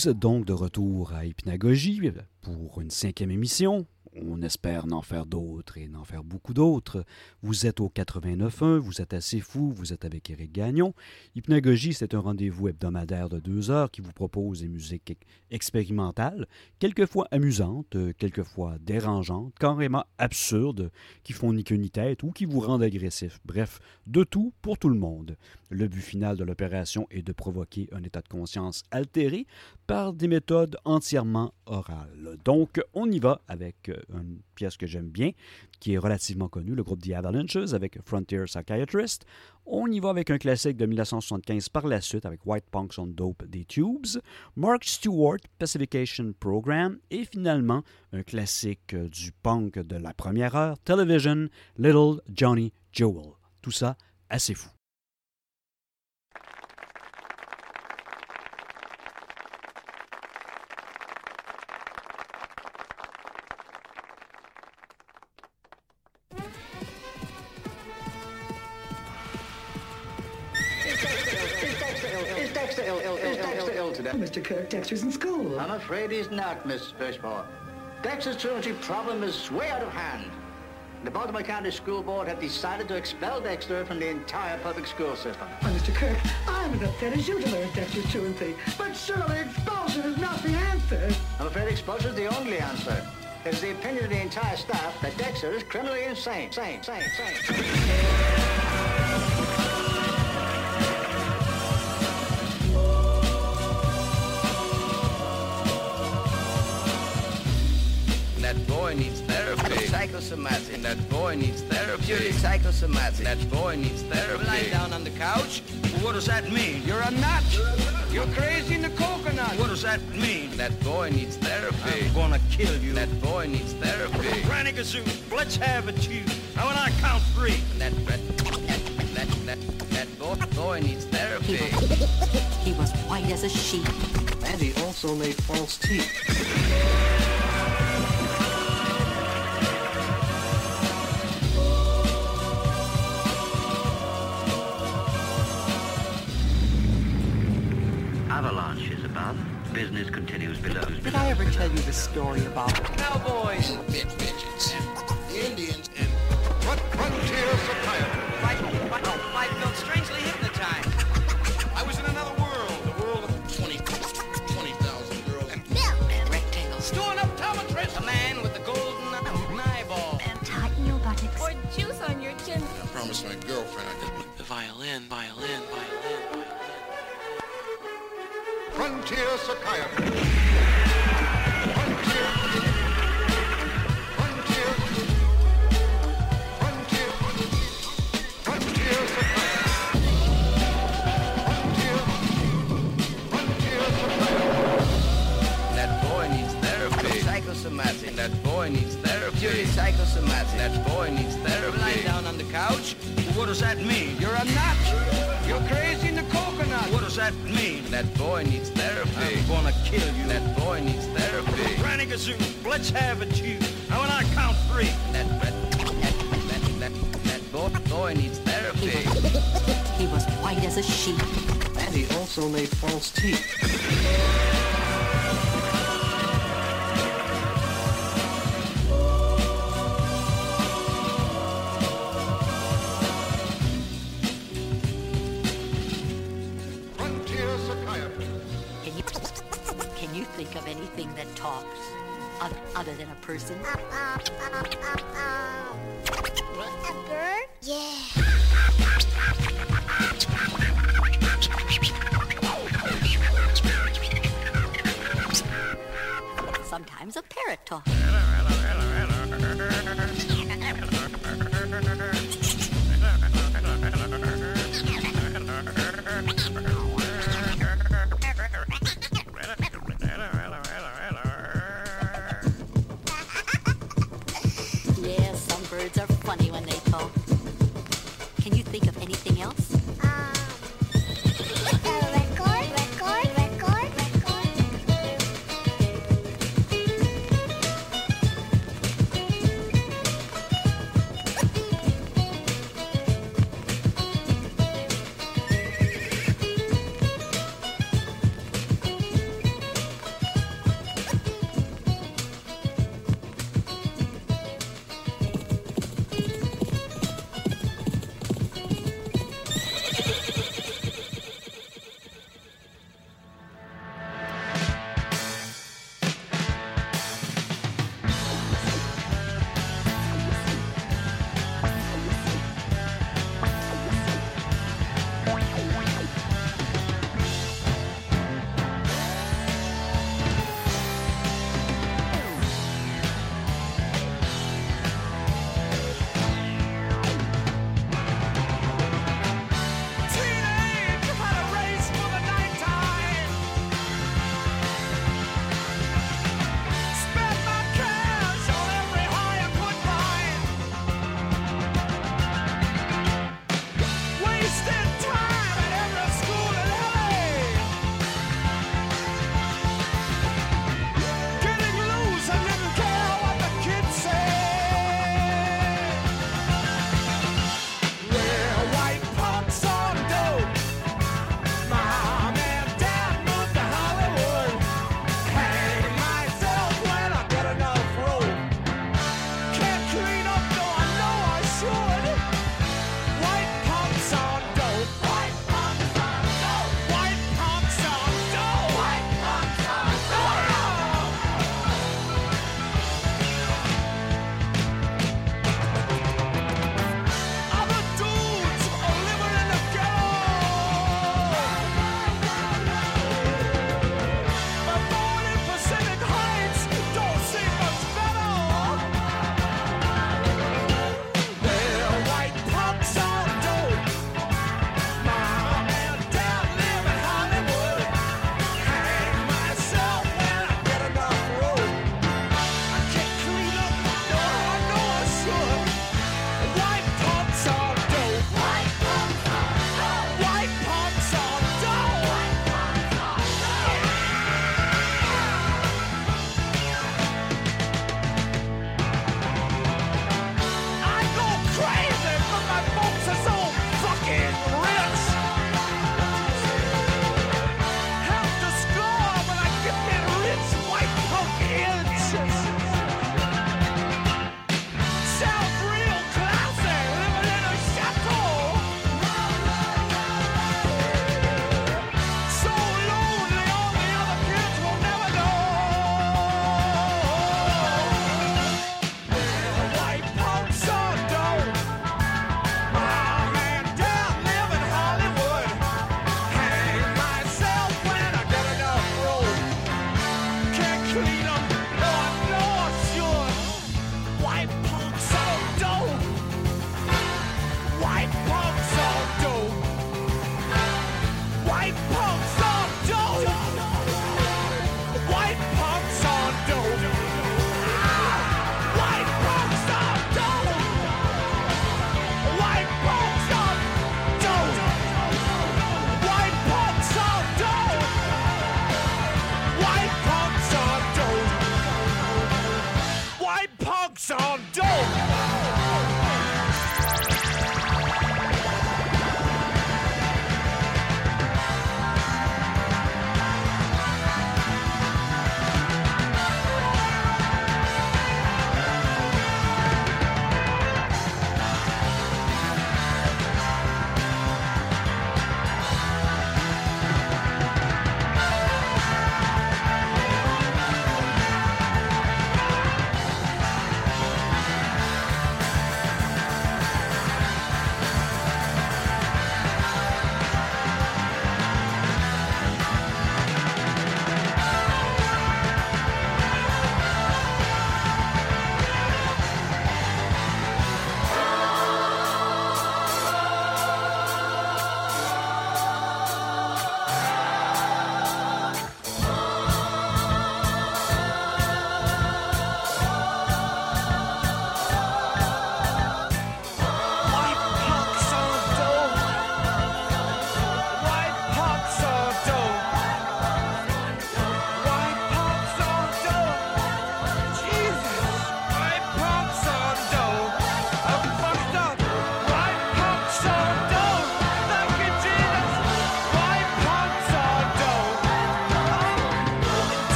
Vous êtes donc de retour à Hypnagogie pour une cinquième émission. On espère n'en faire d'autres et n'en faire beaucoup d'autres. Vous êtes au 89.1, vous êtes assez fou, vous êtes avec Eric Gagnon. Hypnagogie, c'est un rendez-vous hebdomadaire de deux heures qui vous propose des musiques expérimentales, quelquefois amusantes, quelquefois dérangeantes, carrément absurdes, qui font ni queue ni tête ou qui vous rendent agressif. Bref, de tout pour tout le monde. Le but final de l'opération est de provoquer un état de conscience altéré par des méthodes entièrement orales. Donc, on y va avec euh, une pièce que j'aime bien, qui est relativement connue, le groupe The Avalanches avec Frontier Psychiatrist. On y va avec un classique de 1975 par la suite avec White Punks on Dope des Tubes, Mark Stewart Pacification Program et finalement un classique du punk de la première heure, Television, Little Johnny Jewel. Tout ça assez fou. Dexter's in school. I'm afraid he's not, Miss Fishmore. Dexter's truancy problem is way out of hand. The Baltimore County School Board have decided to expel Dexter from the entire public school system. Well, Mr. Kirk, I'm as upset as you to learn Dexter's truancy. But surely expulsion is not the answer. I'm afraid expulsion is the only answer. It's the opinion of the entire staff that Dexter is criminally insane. Insane, insane, insane. Psychosomatic. That boy needs therapy. Purely psychosomatic. That boy needs therapy Lie down on the couch. What does that mean? You're a nut. You're crazy in the coconut. What does that mean? That boy needs therapy. I'm gonna kill you. That boy needs therapy. Granny Gazoo, let's have it, you. Now when I count three. That that that that that boy boy needs therapy. He was white as a sheet. And he also made false teeth. Ever tell you the story about Cowboys. My, my, I felt strangely hypnotized. I was in another world. The world of 20, 20,000 girls. And Rectangles. storing up Tomatress. A man with the golden eyeball. And tighten your buttocks. Or juice on your chin. I promised my girlfriend I'd the violin, violin, violin, violin? Frontier psychiatry. Psychosomatic. That boy needs Purely therapy. psychosomatic. That boy needs Lie therapy. down on the couch. What does that mean? You're a nut. You're crazy in the coconut. What does that mean? That boy needs therapy. I'm gonna kill you. That boy needs therapy. Granny Gazoo, let's have it, you. Now when I count three. That that that that that boy boy needs therapy. He was white as a sheet. And he also made false teeth. Person?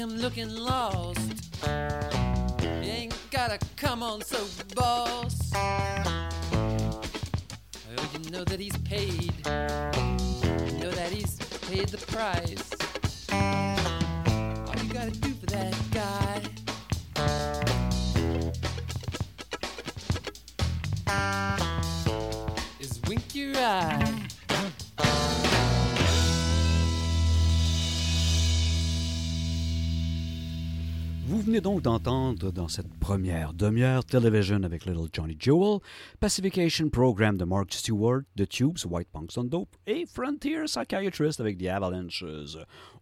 I'm looking lost. You ain't gotta come on so bold. D'entendre dans cette première demi-heure Television avec Little Johnny Jewel, Pacification Program de Mark Stewart, The Tubes, White Punks on Dope et Frontier Psychiatrist avec The Avalanches.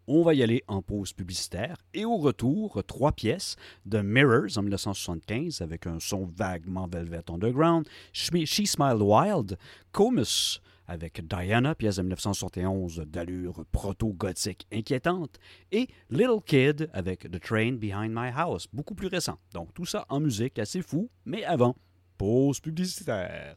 On va y aller en pause publicitaire et au retour, trois pièces de Mirrors en 1975 avec un son vaguement Velvet Underground, She Smiled Wild, Comus avec Diana, pièce de 1971 d'allure proto-gothique inquiétante, et Little Kid avec The Train Behind My House, beaucoup plus récent. Donc tout ça en musique assez fou, mais avant, pause publicitaire.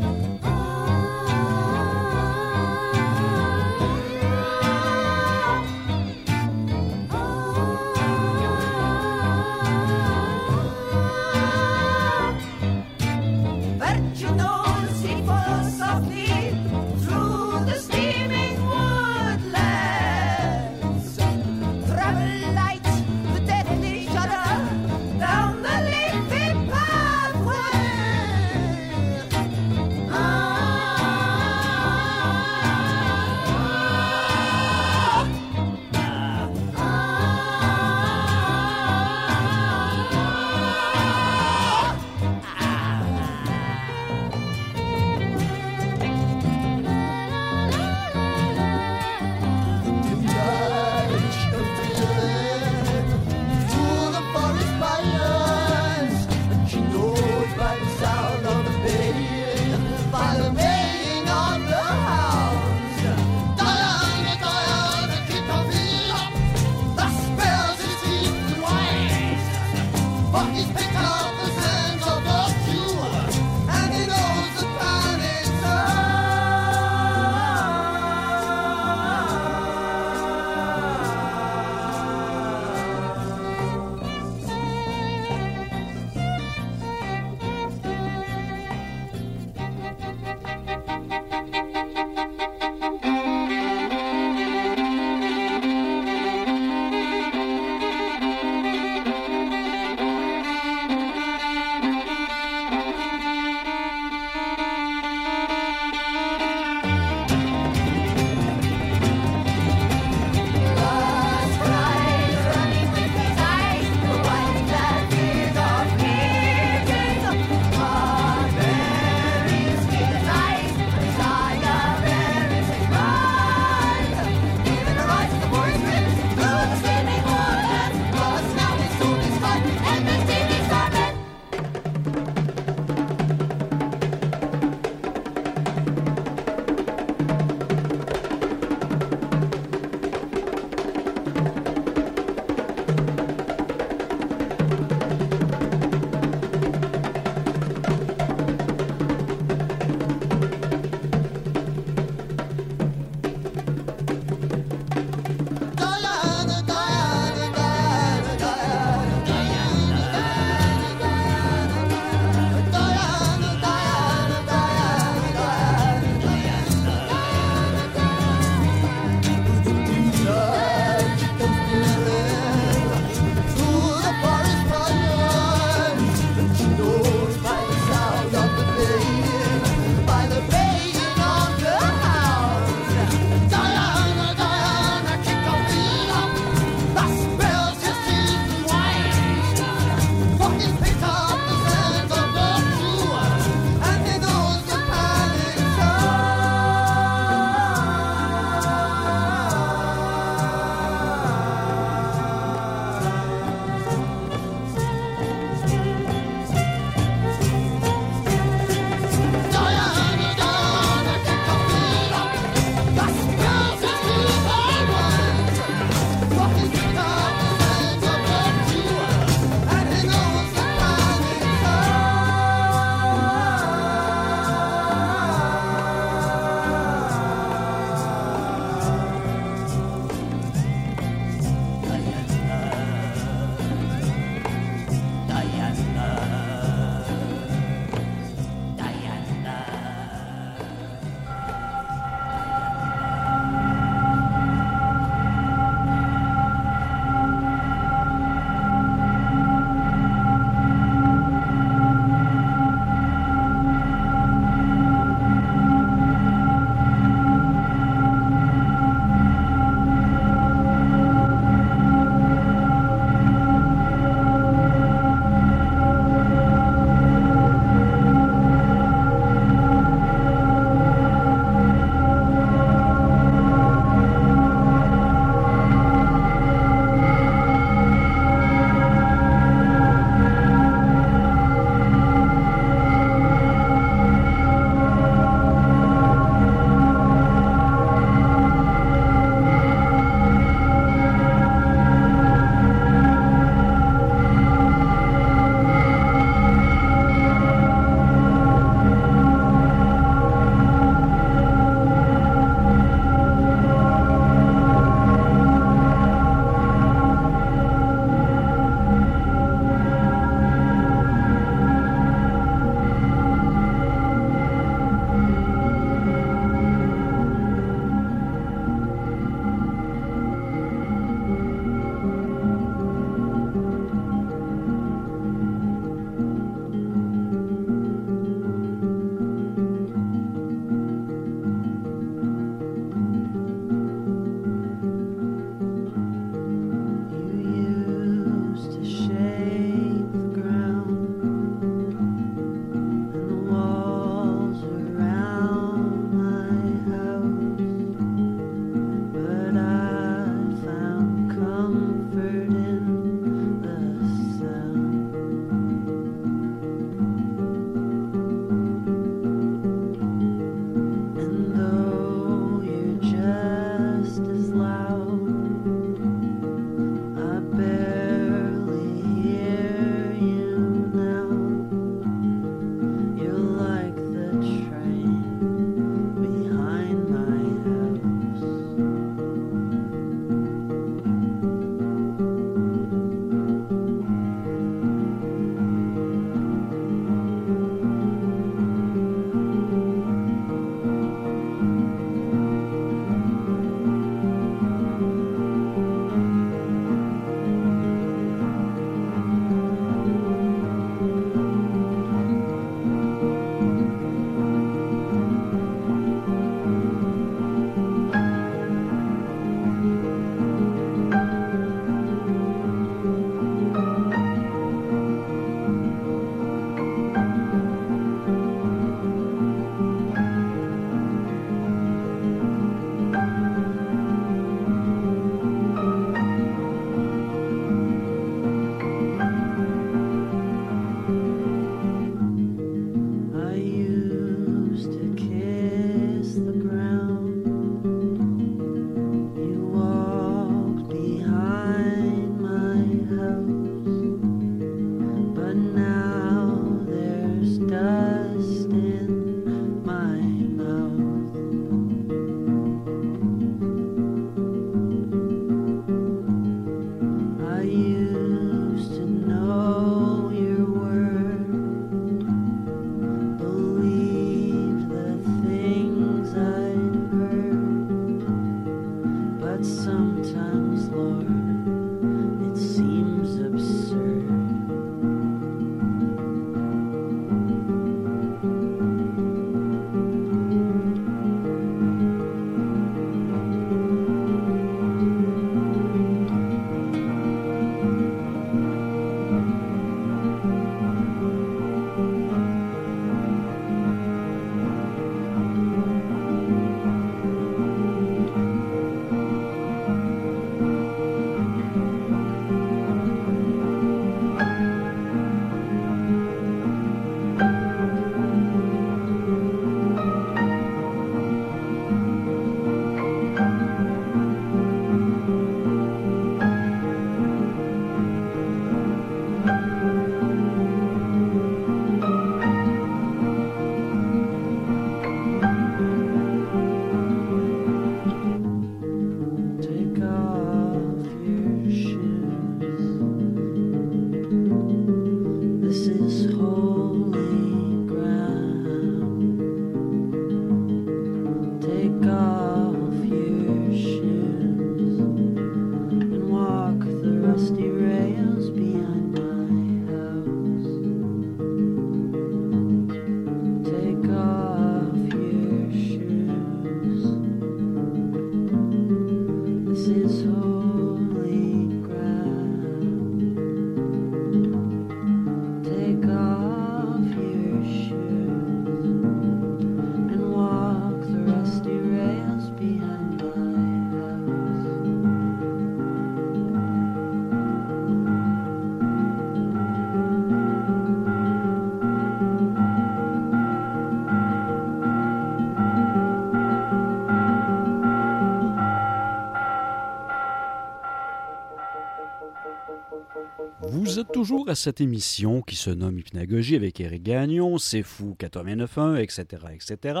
Toujours à cette émission qui se nomme Hypnagogie avec Eric Gagnon, C'est Fou 89.1, etc., etc.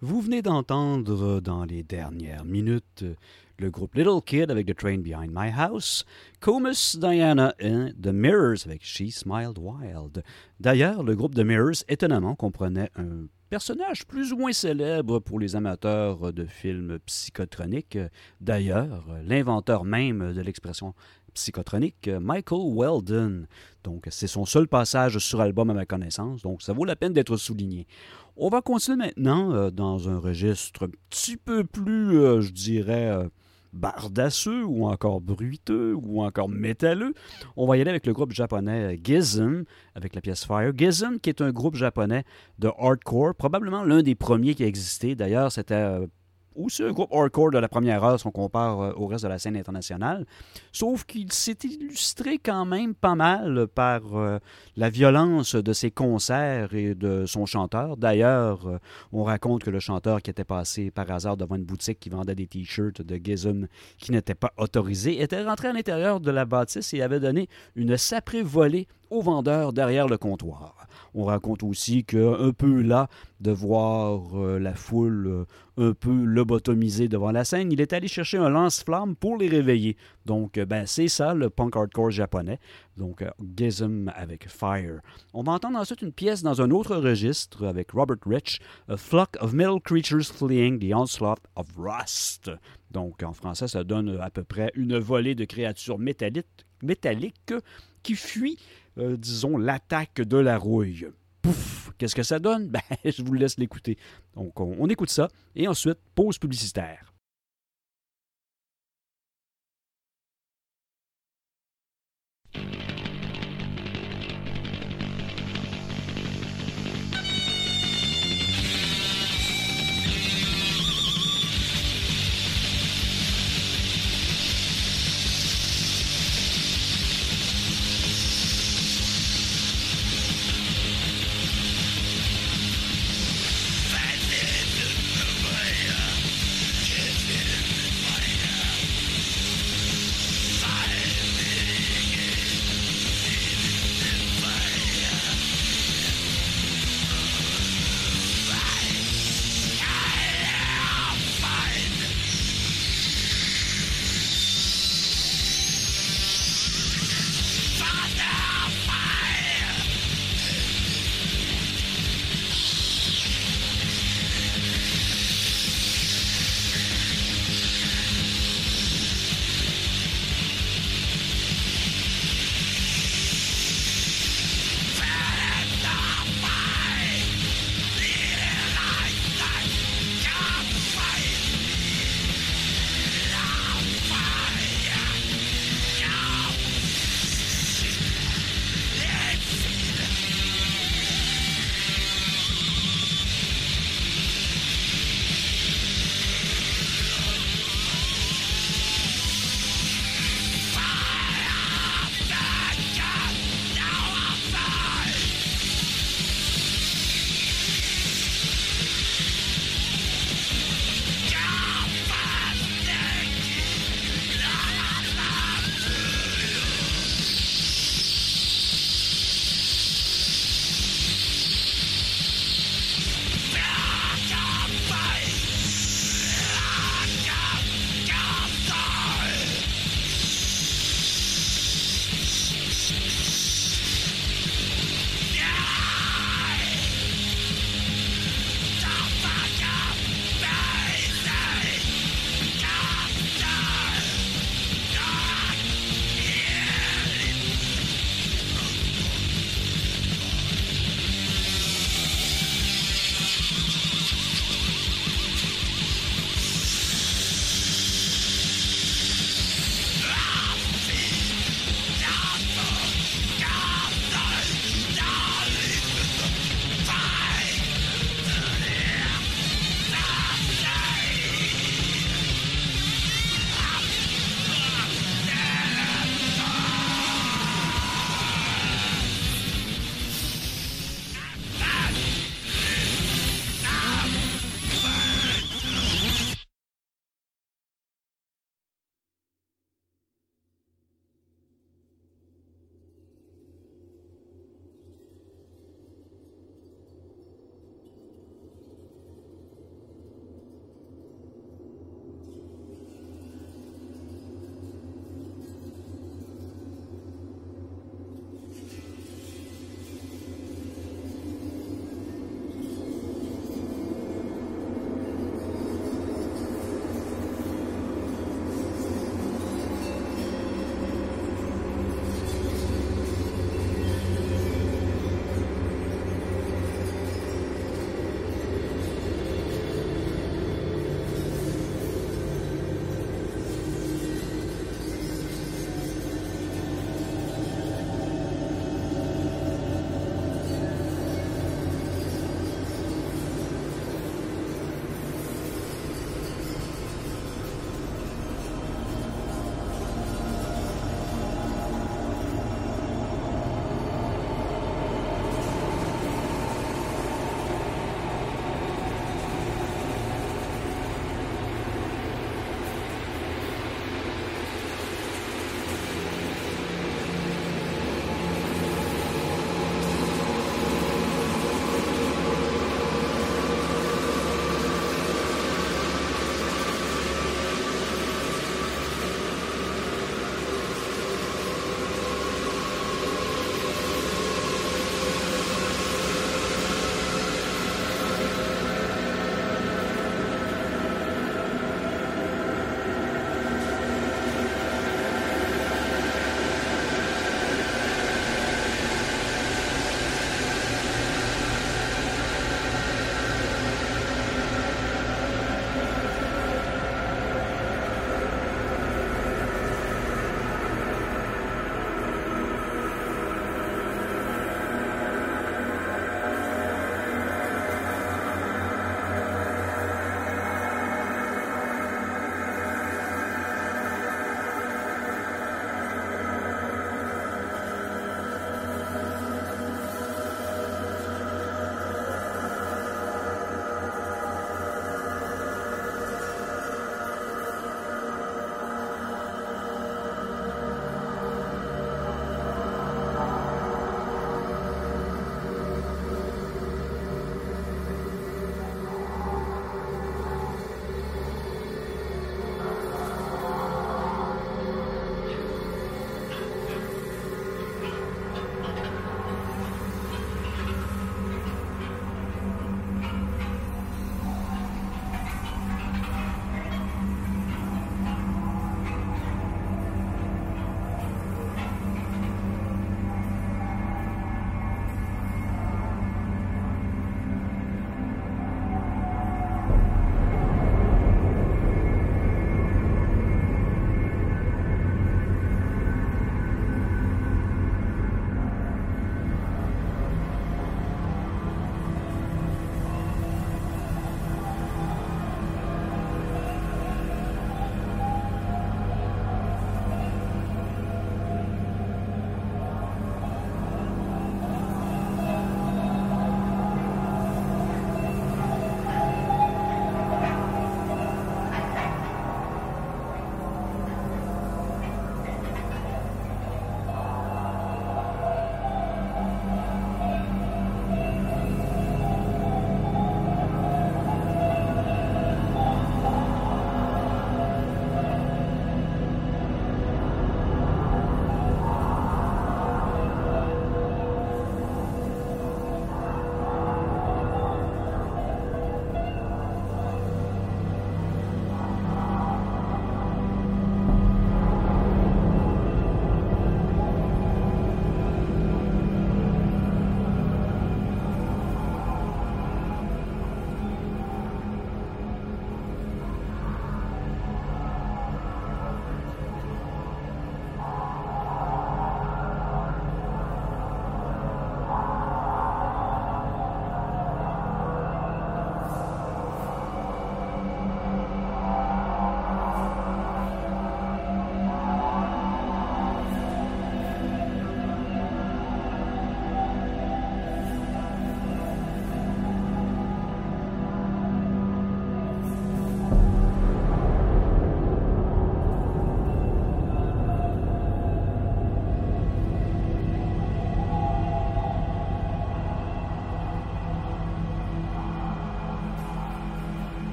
Vous venez d'entendre dans les dernières minutes le groupe Little Kid avec The Train Behind My House, Comus Diana et The Mirrors avec She Smiled Wild. D'ailleurs, le groupe The Mirrors, étonnamment, comprenait un personnage plus ou moins célèbre pour les amateurs de films psychotroniques. D'ailleurs, l'inventeur même de l'expression psychotronique, Michael Weldon. Donc, c'est son seul passage sur album à ma connaissance, donc ça vaut la peine d'être souligné. On va continuer maintenant euh, dans un registre un petit peu plus, euh, je dirais, euh, bardasseux ou encore bruiteux ou encore métalleux. On va y aller avec le groupe japonais Gizm avec la pièce Fire. Gizm qui est un groupe japonais de hardcore, probablement l'un des premiers qui a existé. D'ailleurs, c'était aussi un groupe hardcore de la première heure si on compare euh, au reste de la scène internationale. Sauf qu'il s'est illustré quand même pas mal par euh, la violence de ses concerts et de son chanteur. D'ailleurs, euh, on raconte que le chanteur qui était passé par hasard devant une boutique qui vendait des t-shirts de Gizm qui n'étaient pas autorisés était rentré à l'intérieur de la bâtisse et avait donné une saprée volée au vendeur derrière le comptoir. On raconte aussi qu'un peu là, de voir euh, la foule euh, un peu lobotomisée devant la scène, il est allé chercher un lance-flamme pour les réveiller. Donc, euh, ben, c'est ça le punk hardcore japonais. Donc, Gizm avec Fire. On va entendre ensuite une pièce dans un autre registre avec Robert Rich, A Flock of Metal Creatures Fleeing the Onslaught of Rust. Donc, en français, ça donne à peu près une volée de créatures métalliques, métalliques qui fuient, euh, disons, l'attaque de la rouille. Pouf! Qu'est-ce que ça donne? Ben, je vous laisse l'écouter. Donc, on, on écoute ça. Et ensuite, pause publicitaire.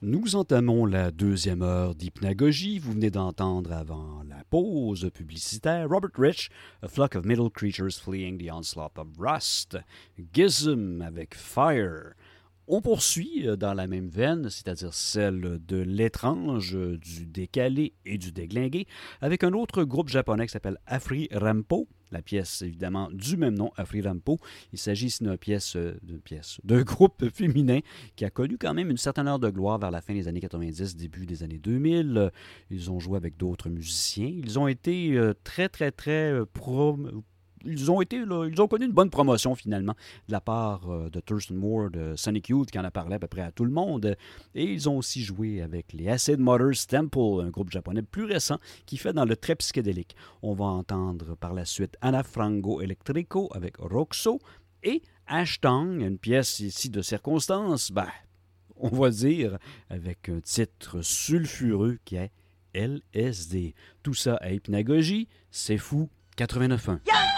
Nous entamons la deuxième heure d'hypnagogie. Vous venez d'entendre avant la pause publicitaire Robert Rich, A Flock of Middle Creatures Fleeing the Onslaught of Rust, Gizm avec Fire. On poursuit euh, dans la même veine, c'est-à-dire celle de l'étrange, euh, du décalé et du déglingué, avec un autre groupe japonais qui s'appelle Afri Rampo. La pièce, évidemment, du même nom, Afri Rampo. Il s'agit ici d'une pièce, euh, d'un groupe féminin qui a connu quand même une certaine heure de gloire vers la fin des années 90, début des années 2000. Euh, Ils ont joué avec d'autres musiciens. Ils ont été très, très, très prom- ils ont été ils ont connu une bonne promotion finalement de la part euh, de Thurston Moore de Sonic Youth qui en a parlé à peu près à tout le monde et ils ont aussi joué avec les Acid Mothers Temple, un groupe japonais plus récent qui fait dans le très psychédélique. On va entendre par la suite Anna Frango Electrico avec Roxo et Ashtang, une pièce ici de circonstance, ben, on va dire avec un titre sulfureux qui est LSD. Tout ça à hypnagogie, c'est fou 89.1. 啊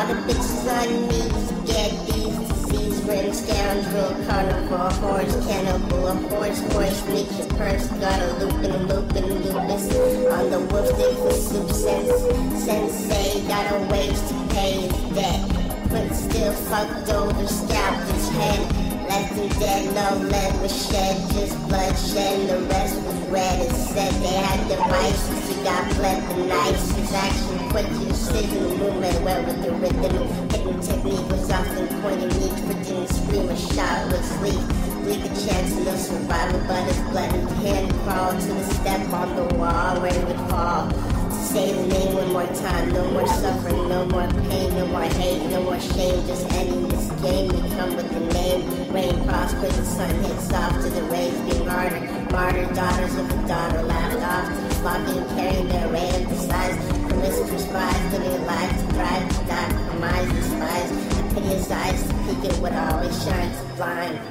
All the bitches on me get these disease rim scoundrel, carnivore, horse, cannibal, a horse, horse, make your purse, got a loop and loop and lupus. On the wolf day for soup sense, sensei, got a wage to pay his debt. But still fucked over, scalped his head. Left him dead, no lead was shed, just bloodshed, the rest was red. It said they had devices, he got bled the nice. His action quick, precision, movement well with the rhythm. Hitting technique was often each for didn't scream or shout with sleep. Bleak a chance no survival, but his blood and hand crawled to the step on the wall where he would fall. Say the name one more time. No more suffering, no more pain, no more hate, no more shame. Just ending this game. We come with the name. Rain prospers, the sun hits off to the rays. Being martyred, martyred daughters of the daughter laughed off to the flocking, carrying their array of the. Promiscuous brides, living a life to to die, compromise, despise. And piteous eyes to peek at what always shines blind.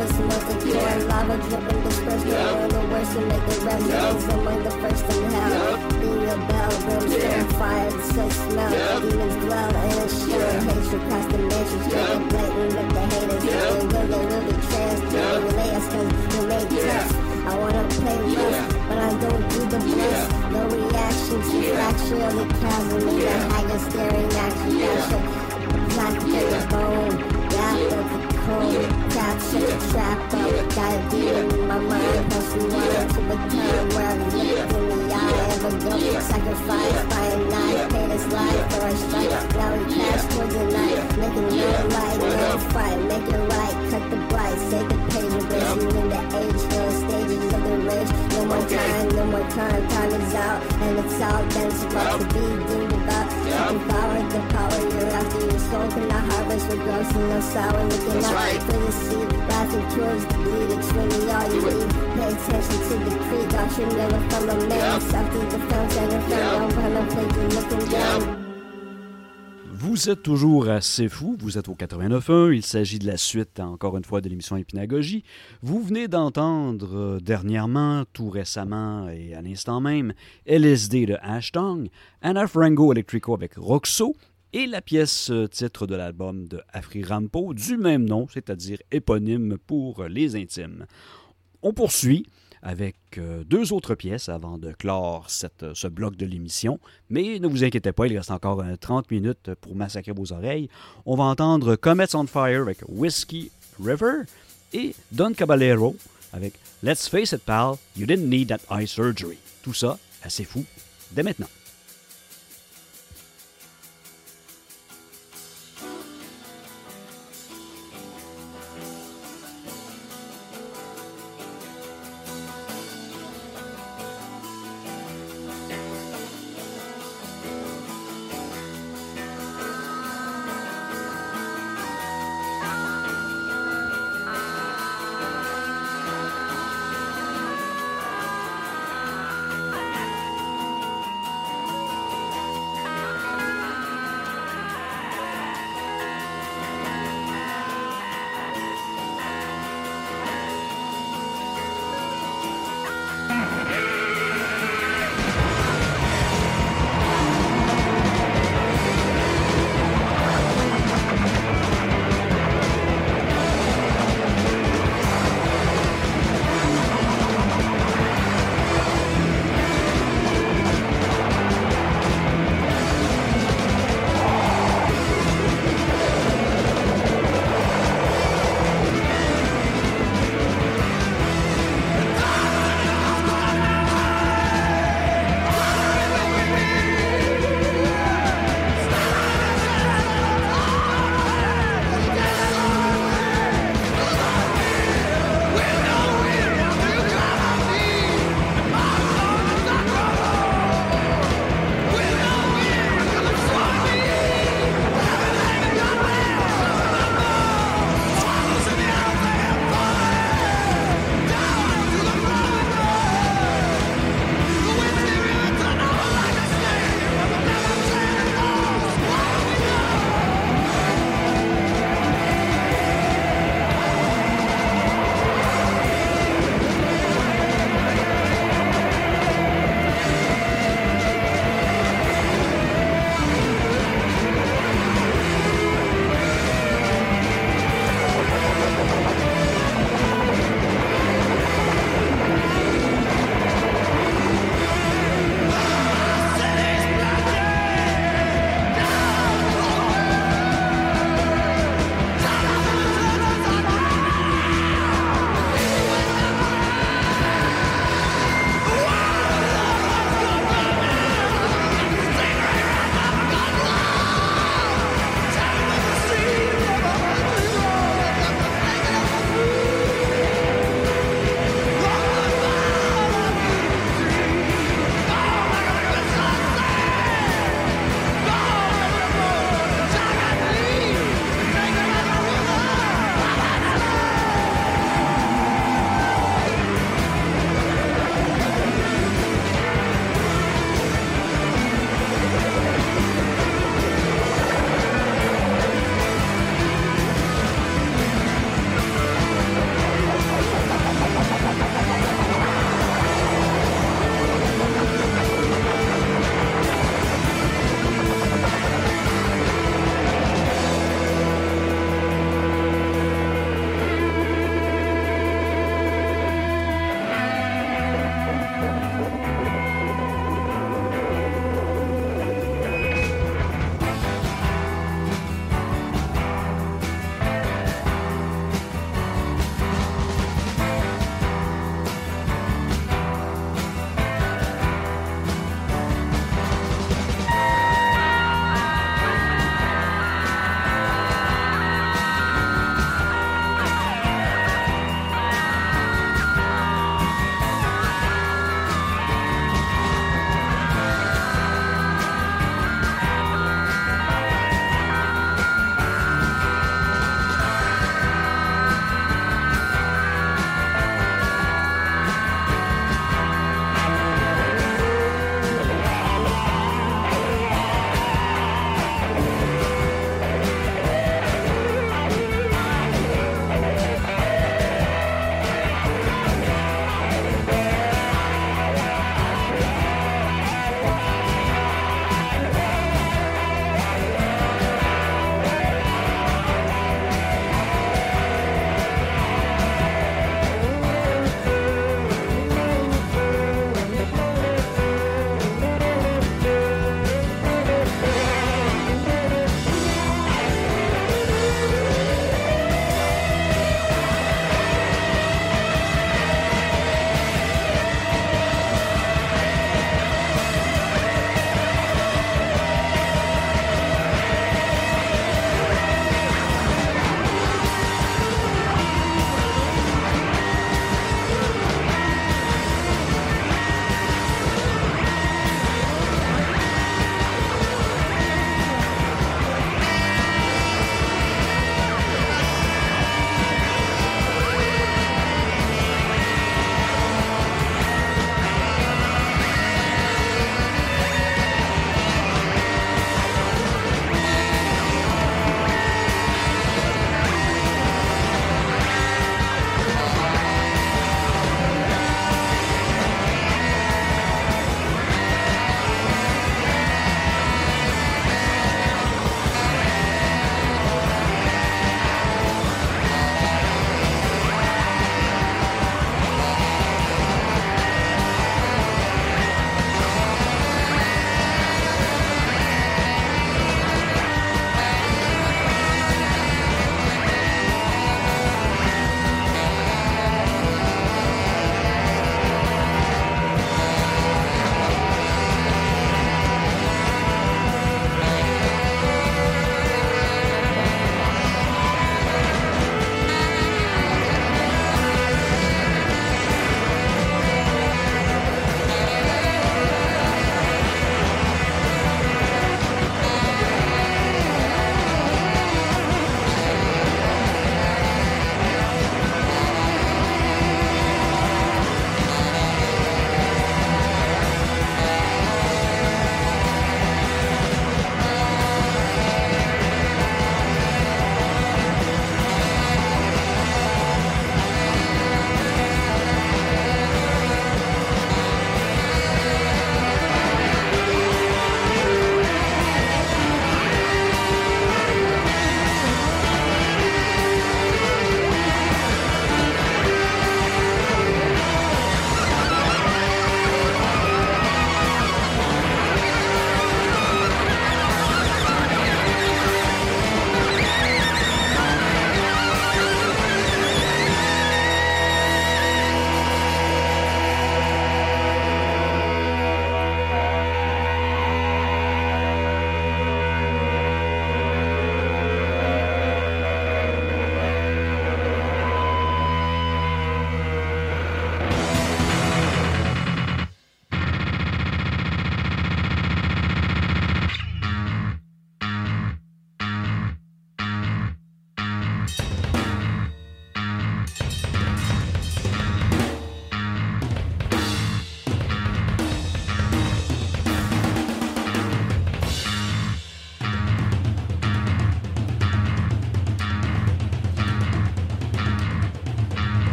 first and most of lava dripping dispersed yeah. One the worst you make the rest yeah. among the first in hell yeah. A bell, rooms yeah. fire, sex smell yeah. Demons dwell and a yeah. Hatred past the nations, yeah. blatant with the haters yeah. And will they really trans, yeah. us make tests I wanna play rough, but I don't do the best. Yeah. No reaction to yeah. action of the yeah. I just staring at you. Yeah. Black yeah. bone, yeah. yeah. Trap, up. Got a demon in my mind, cause we to where I'm in the eye a. Sacrifice by knife, his life for a strike. Now we pass towards the night, making no light, no fight. Make it right, cut the blight, save the page, embracing in the age, stages of the rage. No more time, no more time, time is out, and it's all then it's about to be doomed about. Taking power, the power you're after your soul cannot harvest with gross and no sour. Looking That's out right. for the seed, laughing towards the bleed. It's really all you need. Pay attention to the creed, doctrine never from a man. Something the fountain and found, I'm gonna play you looking down. Vous êtes toujours assez fou, vous êtes au 89.1, il s'agit de la suite, encore une fois, de l'émission Épinagogie. Vous venez d'entendre euh, dernièrement, tout récemment et à l'instant même, LSD de Ashtong, Anna Frango Electrico avec Roxo et la pièce euh, titre de l'album de Afri Rampo du même nom, c'est-à-dire éponyme pour les intimes. On poursuit avec euh, deux autres pièces avant de clore ce bloc de l'émission. Mais ne vous inquiétez pas, il reste encore euh, 30 minutes pour massacrer vos oreilles. On va entendre Comets on Fire avec Whiskey River et Don Caballero avec Let's Face It, pal, You Didn't Need That Eye Surgery. Tout ça, assez fou, dès maintenant.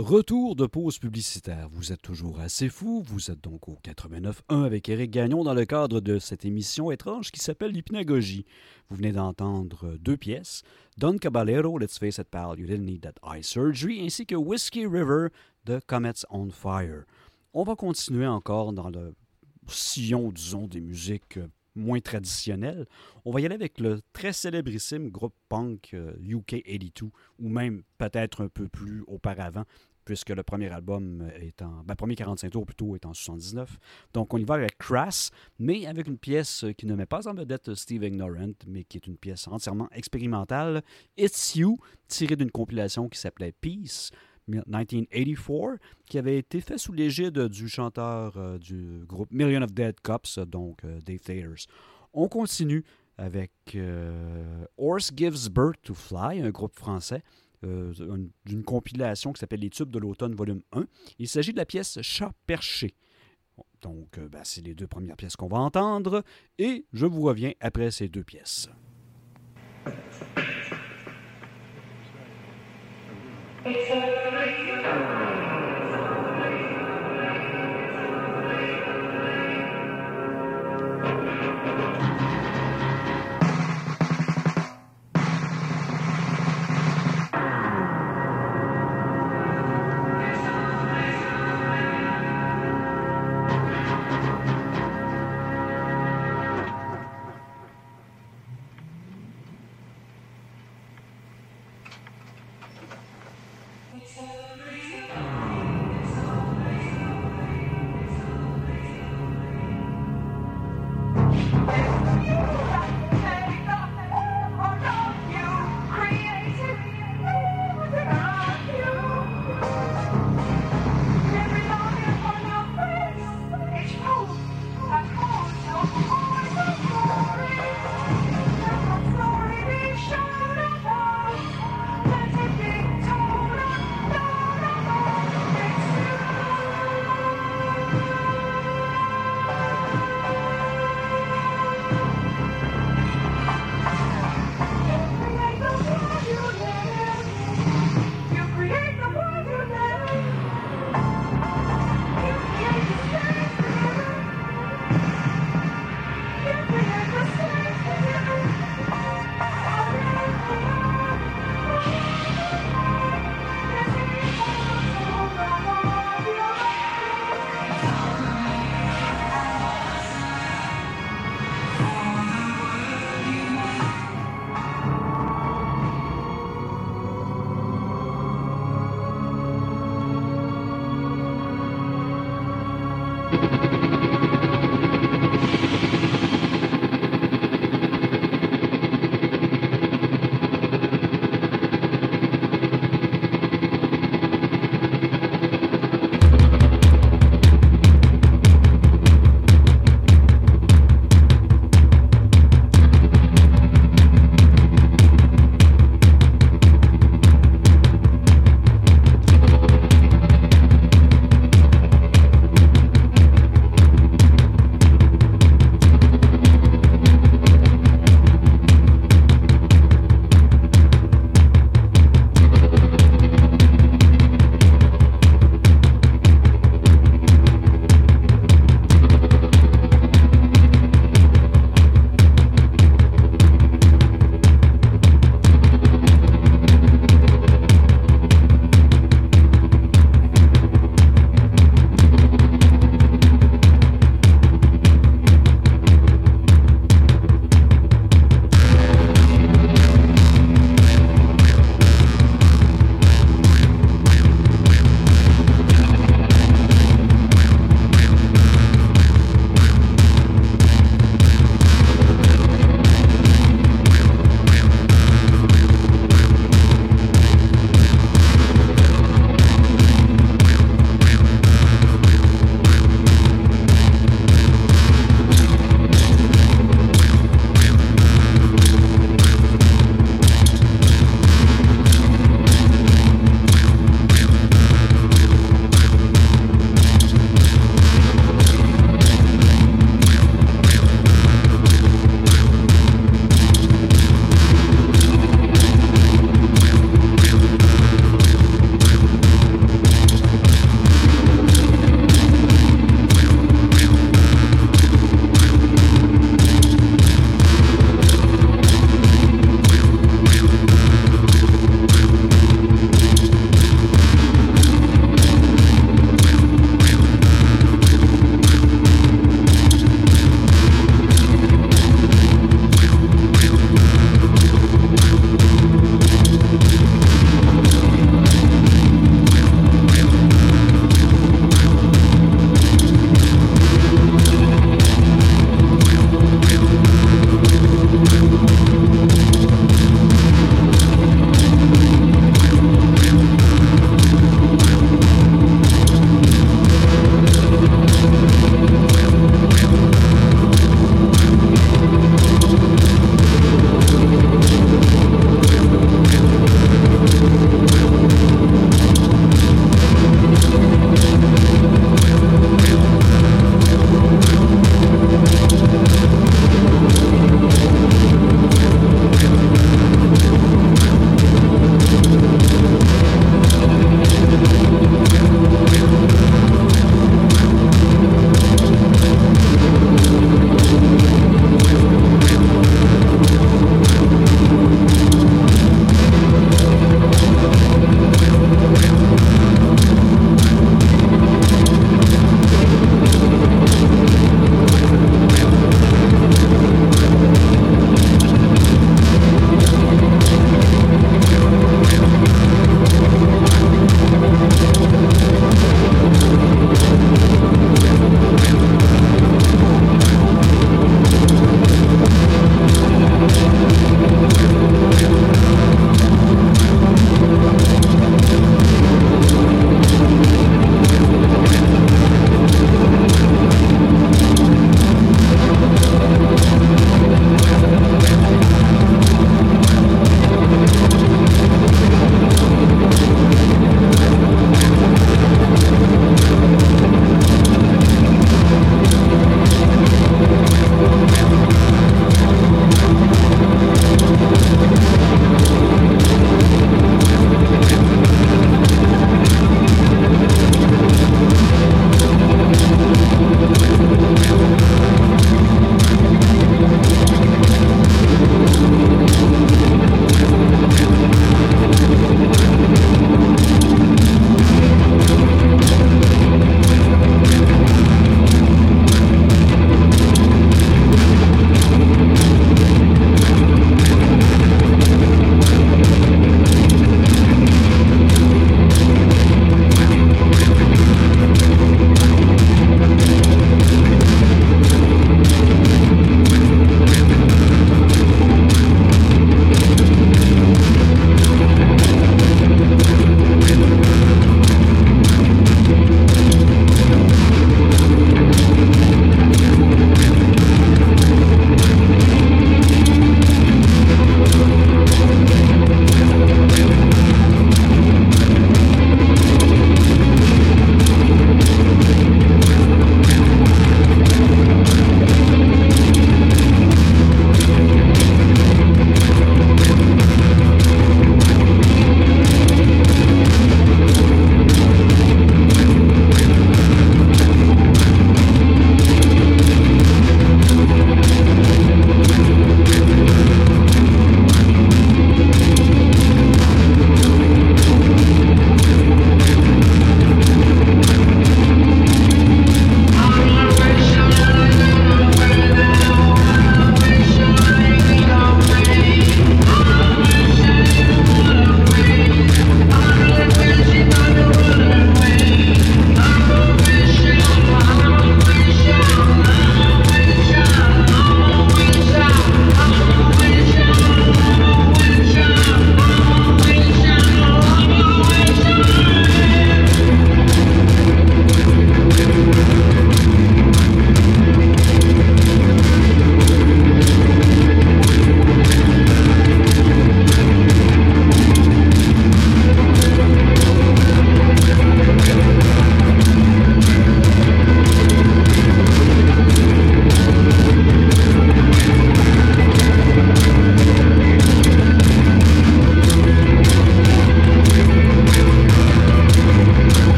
Retour de pause publicitaire. Vous êtes toujours assez fou. Vous êtes donc au 89.1 avec Éric Gagnon dans le cadre de cette émission étrange qui s'appelle l'hypnagogie. Vous venez d'entendre deux pièces. Don Caballero, Let's Face It Pal, You Didn't Need That Eye Surgery, ainsi que Whiskey River de Comets on Fire. On va continuer encore dans le sillon, disons, des musiques euh, moins traditionnelles. On va y aller avec le très célébrissime groupe punk euh, UK 82, ou même peut-être un peu plus auparavant, puisque le premier album est en. Ben, premier 45 tours plutôt est en 79. Donc on y va avec Crass, mais avec une pièce qui ne met pas en vedette Steve Ignorant, mais qui est une pièce entièrement expérimentale. It's You, tirée d'une compilation qui s'appelait Peace. 1984, qui avait été fait sous l'égide du chanteur euh, du groupe Million of Dead Cops, donc euh, Dave Thayers. On continue avec euh, Horse Gives Birth to Fly, un groupe français, d'une compilation qui s'appelle Les Tubes de l'automne, volume 1. Il s'agit de la pièce Chat perché. Donc, euh, ben, c'est les deux premières pièces qu'on va entendre, et je vous reviens après ces deux pièces.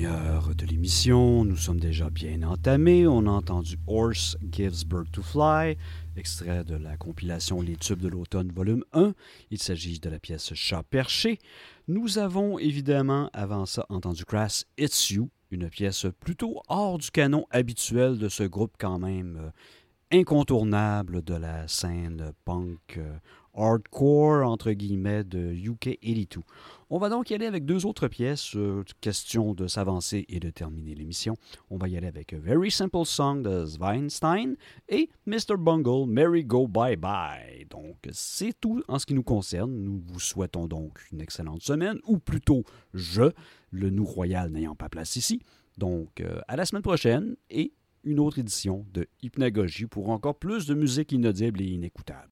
De l'émission, nous sommes déjà bien entamés. On a entendu Horse Gives Bird to Fly, extrait de la compilation Les tubes de l'automne volume 1. Il s'agit de la pièce Chat perché. Nous avons évidemment avant ça entendu Crass It's You, une pièce plutôt hors du canon habituel de ce groupe quand même euh, incontournable de la scène punk euh, hardcore entre guillemets de UK 82. On va donc y aller avec deux autres pièces, euh, question de s'avancer et de terminer l'émission. On va y aller avec A Very Simple Song de Weinstein et Mr. Bungle, Merry Go Bye Bye. Donc c'est tout en ce qui nous concerne. Nous vous souhaitons donc une excellente semaine, ou plutôt je, le nous royal n'ayant pas place ici. Donc euh, à la semaine prochaine et une autre édition de Hypnagogie pour encore plus de musique inaudible et inécoutable.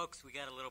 Folks, we got a little.